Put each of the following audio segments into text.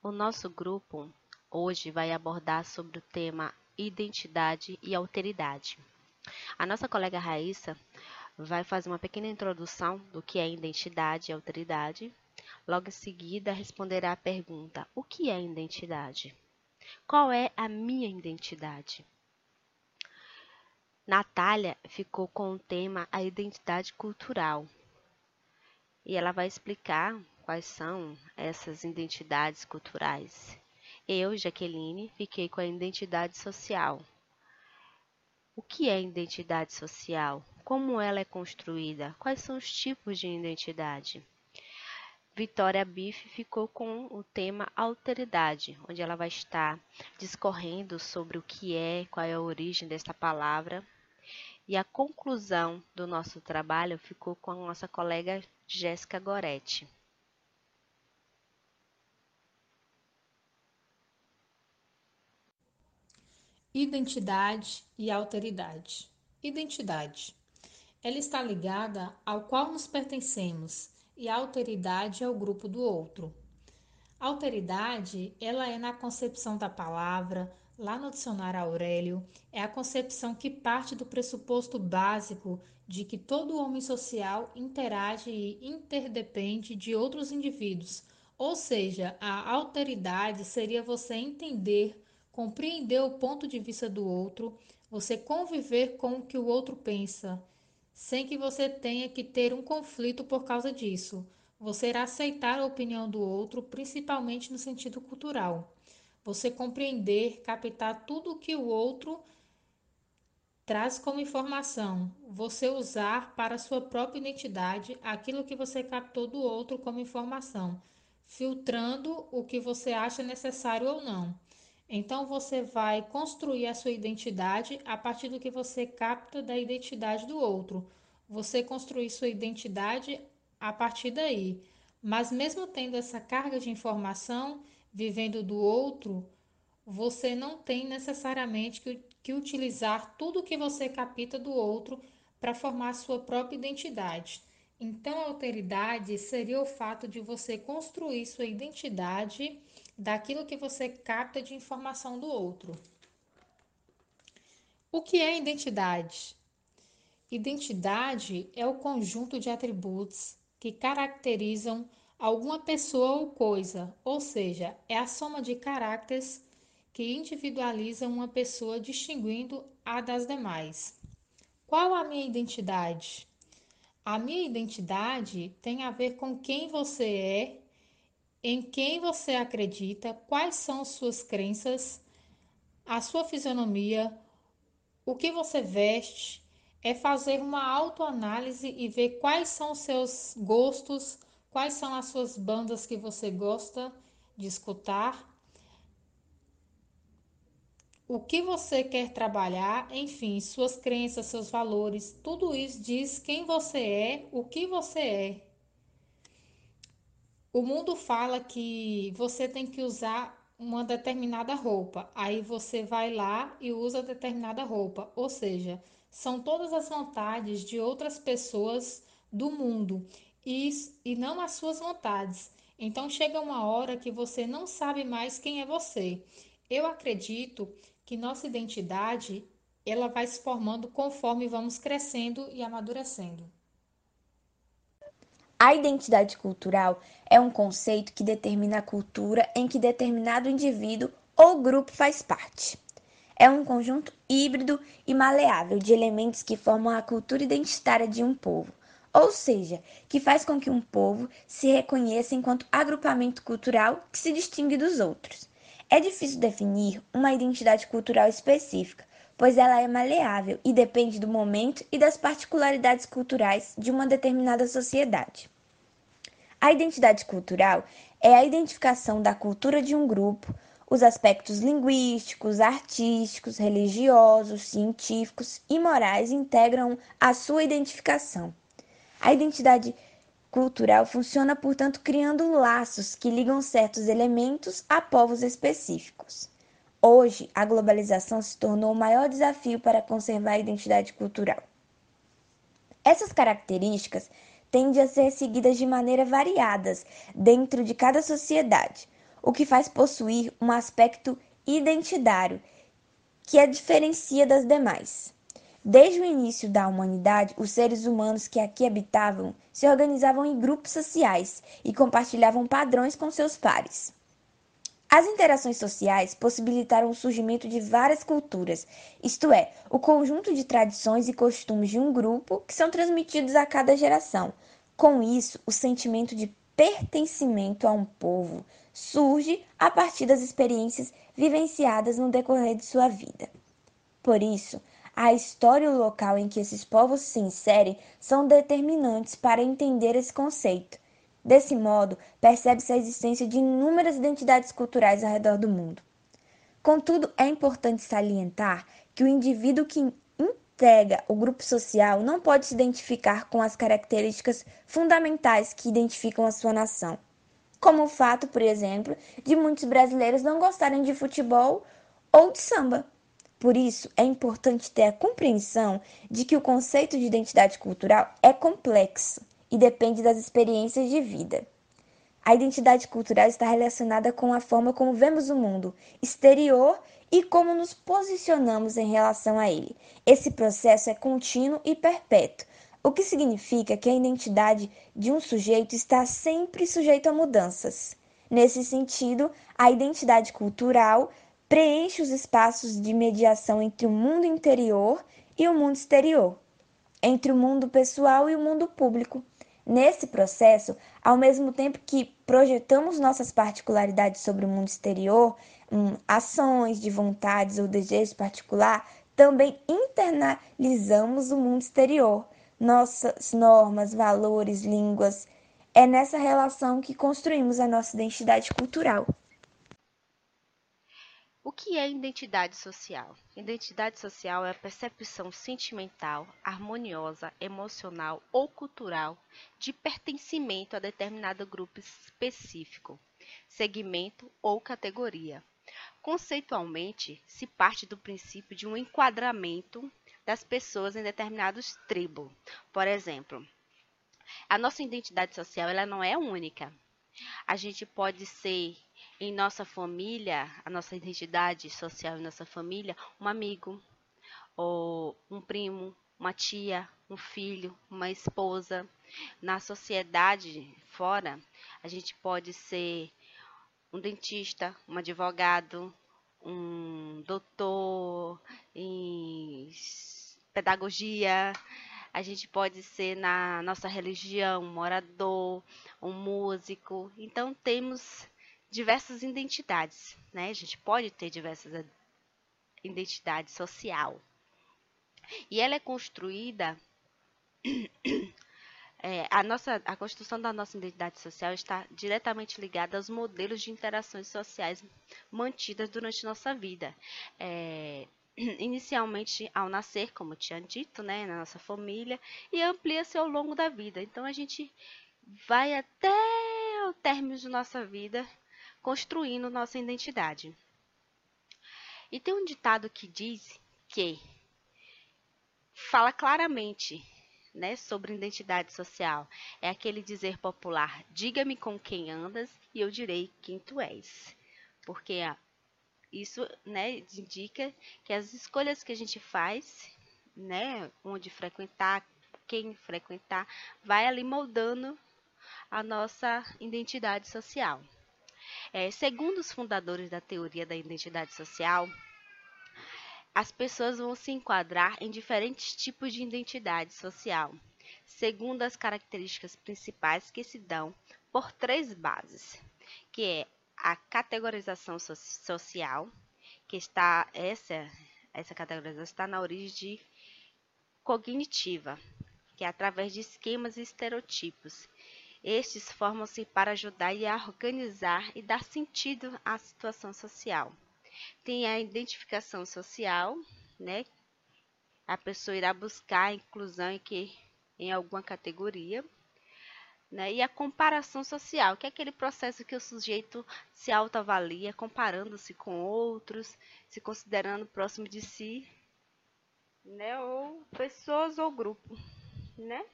O nosso grupo hoje vai abordar sobre o tema identidade e alteridade. A nossa colega Raíssa vai fazer uma pequena introdução do que é identidade e alteridade. Logo em seguida, responderá a pergunta: o que é identidade? Qual é a minha identidade? Natália ficou com o tema a identidade cultural. E ela vai explicar quais são essas identidades culturais. Eu, Jaqueline, fiquei com a identidade social. O que é identidade social? Como ela é construída? Quais são os tipos de identidade? Vitória Bife ficou com o tema alteridade, onde ela vai estar discorrendo sobre o que é, qual é a origem desta palavra. E a conclusão do nosso trabalho ficou com a nossa colega Jéssica Goretti. Identidade e alteridade. Identidade. Ela está ligada ao qual nos pertencemos e a alteridade é o grupo do outro. Alteridade, ela é na concepção da palavra, lá no dicionário Aurélio, é a concepção que parte do pressuposto básico de que todo homem social interage e interdepende de outros indivíduos. Ou seja, a alteridade seria você entender, compreender o ponto de vista do outro, você conviver com o que o outro pensa sem que você tenha que ter um conflito por causa disso. Você irá aceitar a opinião do outro, principalmente no sentido cultural. Você compreender, captar tudo o que o outro traz como informação. Você usar para sua própria identidade aquilo que você captou do outro como informação, filtrando o que você acha necessário ou não. Então você vai construir a sua identidade a partir do que você capta da identidade do outro. Você construir sua identidade a partir daí. Mas mesmo tendo essa carga de informação, vivendo do outro, você não tem necessariamente que, que utilizar tudo que você capta do outro para formar sua própria identidade. Então, a alteridade seria o fato de você construir sua identidade daquilo que você capta de informação do outro. O que é identidade? Identidade é o conjunto de atributos que caracterizam alguma pessoa ou coisa, ou seja, é a soma de caracteres que individualizam uma pessoa distinguindo a das demais. Qual a minha identidade? A minha identidade tem a ver com quem você é em quem você acredita, quais são suas crenças, a sua fisionomia, o que você veste, é fazer uma autoanálise e ver quais são seus gostos, quais são as suas bandas que você gosta de escutar, o que você quer trabalhar, enfim, suas crenças, seus valores, tudo isso diz quem você é, o que você é. O mundo fala que você tem que usar uma determinada roupa, aí você vai lá e usa determinada roupa, ou seja, são todas as vontades de outras pessoas do mundo e, e não as suas vontades. Então chega uma hora que você não sabe mais quem é você. Eu acredito que nossa identidade ela vai se formando conforme vamos crescendo e amadurecendo. A identidade cultural é um conceito que determina a cultura em que determinado indivíduo ou grupo faz parte. É um conjunto híbrido e maleável de elementos que formam a cultura identitária de um povo, ou seja, que faz com que um povo se reconheça enquanto agrupamento cultural que se distingue dos outros. É difícil definir uma identidade cultural específica, pois ela é maleável e depende do momento e das particularidades culturais de uma determinada sociedade. A identidade cultural é a identificação da cultura de um grupo, os aspectos linguísticos, artísticos, religiosos, científicos e morais integram a sua identificação. A identidade cultural funciona, portanto, criando laços que ligam certos elementos a povos específicos. Hoje, a globalização se tornou o maior desafio para conservar a identidade cultural. Essas características tendem a ser seguidas de maneira variadas dentro de cada sociedade. o que faz possuir um aspecto identitário que a diferencia das demais. Desde o início da humanidade, os seres humanos que aqui habitavam se organizavam em grupos sociais e compartilhavam padrões com seus pares. As interações sociais possibilitaram o surgimento de várias culturas, isto é, o conjunto de tradições e costumes de um grupo que são transmitidos a cada geração. Com isso, o sentimento de pertencimento a um povo surge a partir das experiências vivenciadas no decorrer de sua vida. Por isso, a história e o local em que esses povos se inserem são determinantes para entender esse conceito. Desse modo, percebe-se a existência de inúmeras identidades culturais ao redor do mundo. Contudo, é importante salientar que o indivíduo que integra o grupo social não pode se identificar com as características fundamentais que identificam a sua nação como o fato, por exemplo, de muitos brasileiros não gostarem de futebol ou de samba. Por isso, é importante ter a compreensão de que o conceito de identidade cultural é complexo e depende das experiências de vida. A identidade cultural está relacionada com a forma como vemos o mundo exterior e como nos posicionamos em relação a ele. Esse processo é contínuo e perpétuo, o que significa que a identidade de um sujeito está sempre sujeita a mudanças. Nesse sentido, a identidade cultural preenche os espaços de mediação entre o mundo interior e o mundo exterior, entre o mundo pessoal e o mundo público. Nesse processo, ao mesmo tempo que projetamos nossas particularidades sobre o mundo exterior, hum, ações de vontades ou desejos particular, também internalizamos o mundo exterior nossas normas, valores, línguas. É nessa relação que construímos a nossa identidade cultural. O que é identidade social? Identidade social é a percepção sentimental, harmoniosa, emocional ou cultural de pertencimento a determinado grupo específico, segmento ou categoria. Conceitualmente, se parte do princípio de um enquadramento das pessoas em determinados tribos. Por exemplo, a nossa identidade social ela não é única. A gente pode ser em nossa família, a nossa identidade social em nossa família, um amigo, ou um primo, uma tia, um filho, uma esposa. Na sociedade fora, a gente pode ser um dentista, um advogado, um doutor em pedagogia, a gente pode ser na nossa religião um morador, um músico. Então temos diversas identidades, né? A gente pode ter diversas identidades social. E ela é construída é, a nossa a construção da nossa identidade social está diretamente ligada aos modelos de interações sociais mantidas durante nossa vida. É, inicialmente ao nascer, como tinha dito, né, na nossa família, e amplia-se ao longo da vida. Então a gente vai até o término de nossa vida construindo nossa identidade. E tem um ditado que diz que fala claramente né, sobre identidade social. É aquele dizer popular: diga-me com quem andas e eu direi quem tu és. Porque isso né, indica que as escolhas que a gente faz, né, onde frequentar, quem frequentar, vai ali moldando a nossa identidade social. É, segundo os fundadores da teoria da identidade social, as pessoas vão se enquadrar em diferentes tipos de identidade social, segundo as características principais que se dão por três bases, que é a categorização so social, que está essa essa categorização está na origem de cognitiva, que é através de esquemas e estereotipos. Estes formam-se para ajudar e a organizar e dar sentido à situação social. Tem a identificação social, né? A pessoa irá buscar a inclusão em que em alguma categoria né? E a comparação social, que é aquele processo que o sujeito se autoavalia, comparando-se com outros, se considerando próximo de si, né? ou pessoas ou grupo. Né?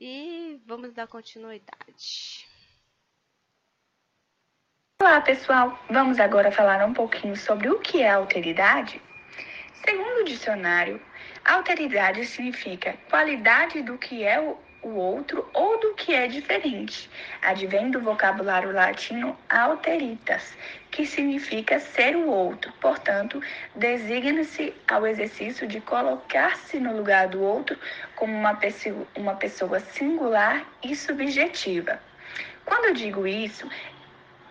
E vamos dar continuidade. Olá pessoal, vamos agora falar um pouquinho sobre o que é alteridade. Segundo o dicionário, alteridade significa qualidade do que é o outro ou do que é diferente. Advém do vocabulário latino alteritas, que significa ser o outro. Portanto, designa-se ao exercício de colocar-se no lugar do outro como uma pessoa, uma pessoa singular e subjetiva. Quando eu digo isso,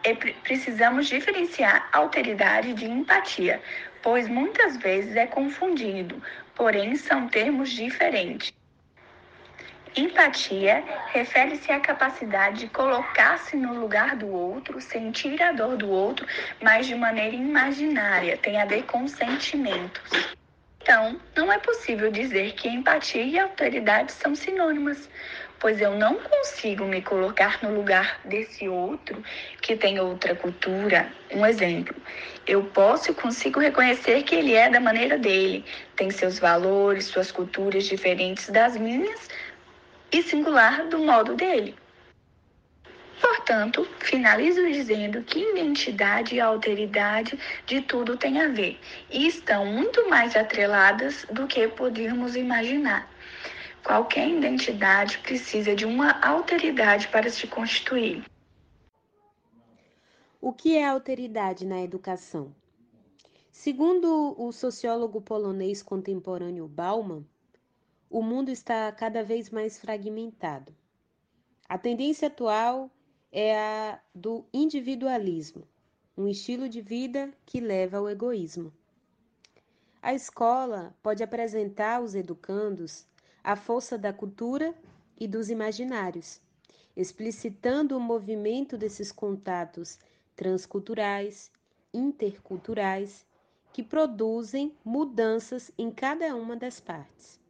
é, precisamos diferenciar alteridade de empatia, pois muitas vezes é confundido, porém são termos diferentes. Empatia refere-se à capacidade de colocar-se no lugar do outro, sentir a dor do outro, mas de maneira imaginária, tem a ver com sentimentos. Então, não é possível dizer que empatia e autoridade são sinônimas, pois eu não consigo me colocar no lugar desse outro que tem outra cultura. Um exemplo, eu posso e consigo reconhecer que ele é da maneira dele, tem seus valores, suas culturas diferentes das minhas, e singular do modo dele. Portanto, finalizo dizendo que identidade e alteridade de tudo têm a ver e estão muito mais atreladas do que podíamos imaginar. Qualquer identidade precisa de uma alteridade para se constituir. O que é alteridade na educação? Segundo o sociólogo polonês contemporâneo Bauman, o mundo está cada vez mais fragmentado. A tendência atual é a do individualismo, um estilo de vida que leva ao egoísmo. A escola pode apresentar aos educandos a força da cultura e dos imaginários, explicitando o movimento desses contatos transculturais, interculturais, que produzem mudanças em cada uma das partes.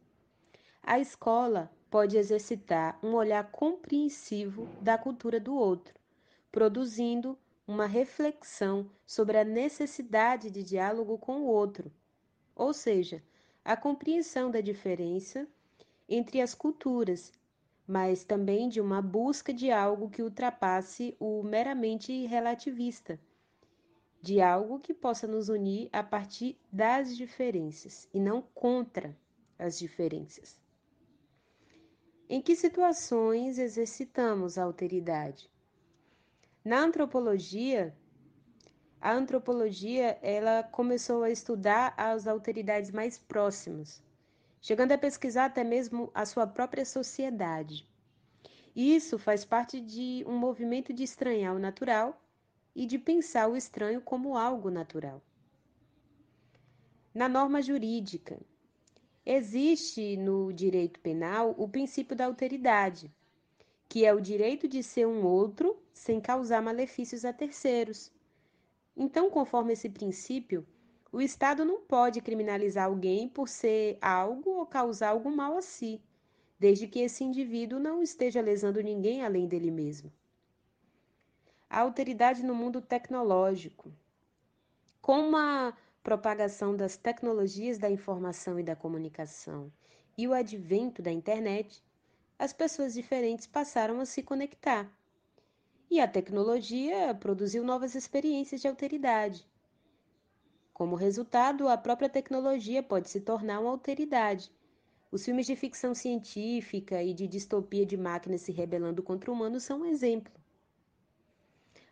A escola pode exercitar um olhar compreensivo da cultura do outro, produzindo uma reflexão sobre a necessidade de diálogo com o outro, ou seja, a compreensão da diferença entre as culturas, mas também de uma busca de algo que ultrapasse o meramente relativista, de algo que possa nos unir a partir das diferenças e não contra as diferenças. Em que situações exercitamos a alteridade? Na antropologia, a antropologia ela começou a estudar as alteridades mais próximas, chegando a pesquisar até mesmo a sua própria sociedade. Isso faz parte de um movimento de estranhar o natural e de pensar o estranho como algo natural. Na norma jurídica, Existe no direito penal o princípio da alteridade, que é o direito de ser um outro sem causar malefícios a terceiros. Então, conforme esse princípio, o Estado não pode criminalizar alguém por ser algo ou causar algum mal a si, desde que esse indivíduo não esteja lesando ninguém além dele mesmo. A alteridade no mundo tecnológico. Como a propagação das tecnologias da informação e da comunicação e o advento da internet, as pessoas diferentes passaram a se conectar. E a tecnologia produziu novas experiências de alteridade. Como resultado, a própria tecnologia pode se tornar uma alteridade. Os filmes de ficção científica e de distopia de máquinas se rebelando contra humanos são um exemplo.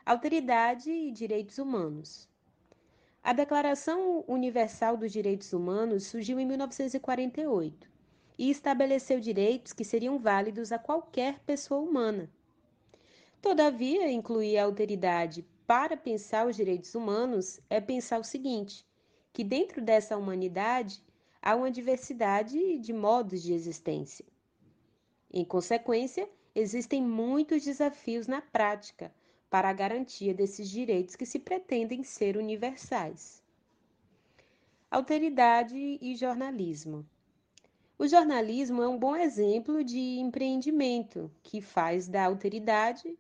Alteridade e direitos humanos. A Declaração Universal dos Direitos Humanos surgiu em 1948 e estabeleceu direitos que seriam válidos a qualquer pessoa humana. Todavia, incluir a alteridade para pensar os direitos humanos é pensar o seguinte: que dentro dessa humanidade há uma diversidade de modos de existência. Em consequência, existem muitos desafios na prática para a garantia desses direitos que se pretendem ser universais. Alteridade e jornalismo. O jornalismo é um bom exemplo de empreendimento que faz da alteridade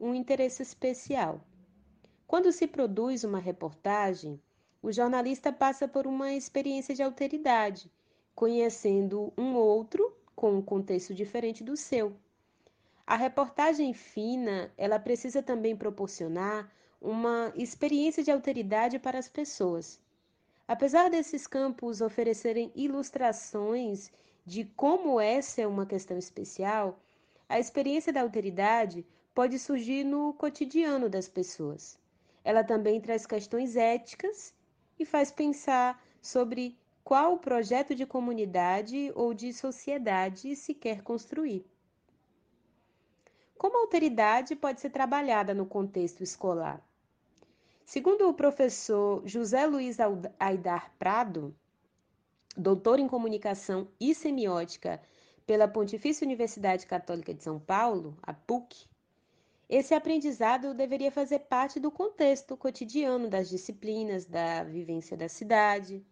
um interesse especial. Quando se produz uma reportagem, o jornalista passa por uma experiência de alteridade, conhecendo um outro com um contexto diferente do seu. A reportagem fina, ela precisa também proporcionar uma experiência de alteridade para as pessoas. Apesar desses campos oferecerem ilustrações de como essa é uma questão especial, a experiência da alteridade pode surgir no cotidiano das pessoas. Ela também traz questões éticas e faz pensar sobre qual projeto de comunidade ou de sociedade se quer construir. Como a alteridade pode ser trabalhada no contexto escolar? Segundo o professor José Luiz Aidar Prado, doutor em comunicação e semiótica pela Pontifícia Universidade Católica de São Paulo, a PUC, esse aprendizado deveria fazer parte do contexto cotidiano das disciplinas da vivência da cidade,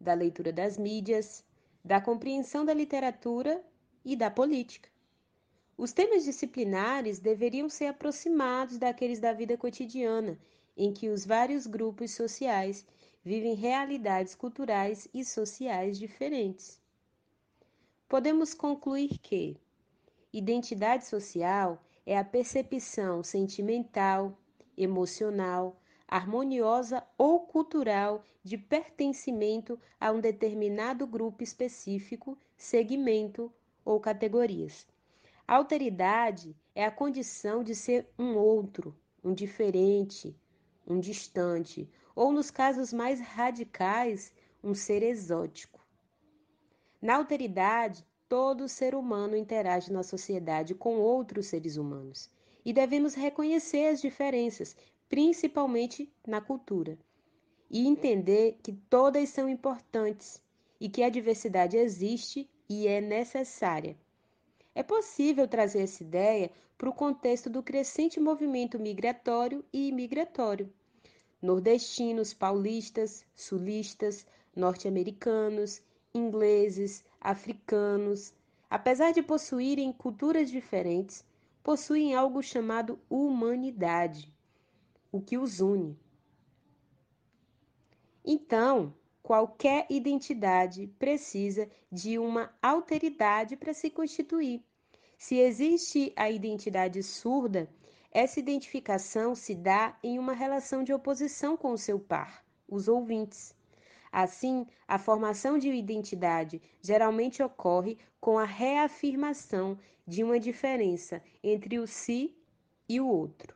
da leitura das mídias, da compreensão da literatura e da política. Os temas disciplinares deveriam ser aproximados daqueles da vida cotidiana, em que os vários grupos sociais vivem realidades culturais e sociais diferentes. Podemos concluir que identidade social é a percepção sentimental, emocional, harmoniosa ou cultural de pertencimento a um determinado grupo específico, segmento ou categorias. Alteridade é a condição de ser um outro, um diferente, um distante, ou nos casos mais radicais, um ser exótico. Na alteridade, todo ser humano interage na sociedade com outros seres humanos e devemos reconhecer as diferenças, principalmente na cultura, e entender que todas são importantes e que a diversidade existe e é necessária. É possível trazer essa ideia para o contexto do crescente movimento migratório e imigratório. Nordestinos, paulistas, sulistas, norte-americanos, ingleses, africanos, apesar de possuírem culturas diferentes, possuem algo chamado humanidade, o que os une. Então, qualquer identidade precisa de uma alteridade para se constituir. Se existe a identidade surda, essa identificação se dá em uma relação de oposição com o seu par, os ouvintes. Assim, a formação de identidade geralmente ocorre com a reafirmação de uma diferença entre o si e o outro.